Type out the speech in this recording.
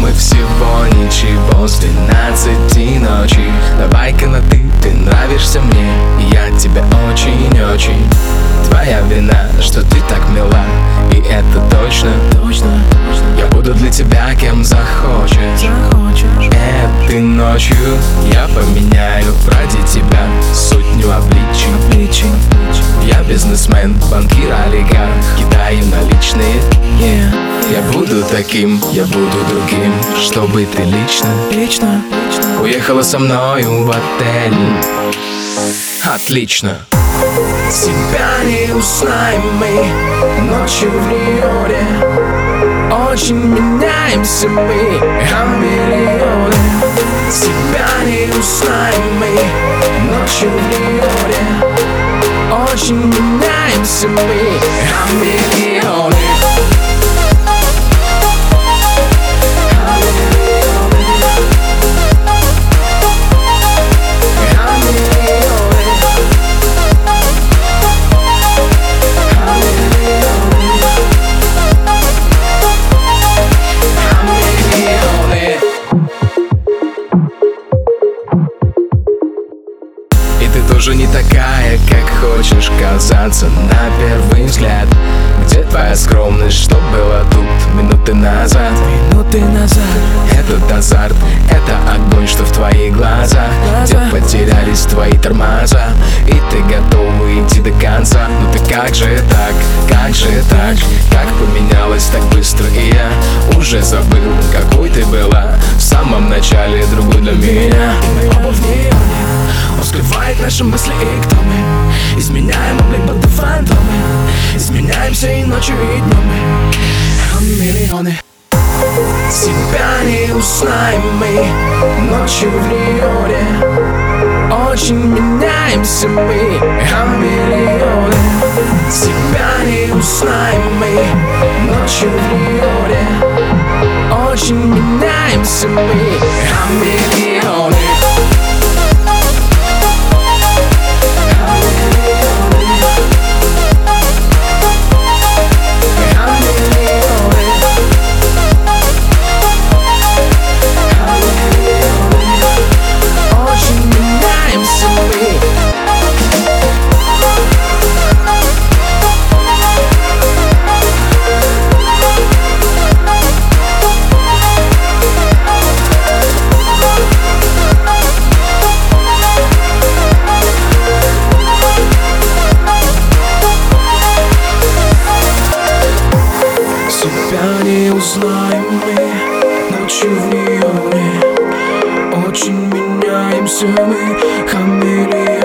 знакомы всего ничего. С двенадцати ночи. Давай-ка на ты, ты нравишься мне. И я тебе очень-очень. Твоя вина, что ты так мила. И это точно, Точно, я буду для тебя кем захочешь. Захочешь. Этой ночью я поменяю ради тебя сотню обличий. Я бизнесмен, банкир, олигарх буду таким, я буду другим Чтобы ты лично Лично, Уехала со мною в отель. Отлично. Тебя не узнаем мы Ночью в Нью-Йорке. Очень меняемся мы Хамелеоны. Тебя не узнаем мы Ночью в Нью-Йорке. Очень меняемся мы Хамелеоны хочешь казаться на первый взгляд? Где твоя скромность, что было тут минуты назад? Минуты назад. Этот азарт, это огонь, что в твоих глазах. Где потерялись твои тормоза? И ты готова идти до конца? Ну ты как же так, как же так? Как поменялась так быстро? И я уже забыл Какой ты была в самом начале другой для меня. И мы оба в Он скрывает наши мысли и кто мы Изменяем облик, будто фантомы Изменяемся и ночью, и днем. Мы Хамелеоны Тебя не узнаем мы. Ночью в Нью-Йорке. Очень меняемся мы. Хамелеоны Тебя не узнаем мы. Ночью в Нью-Йорке. Очень меняемся мы. Хамелеоны Хамелеоны Узнаем мы Ночью в Нью-Йорке Очень меняемся мы Хамелеоны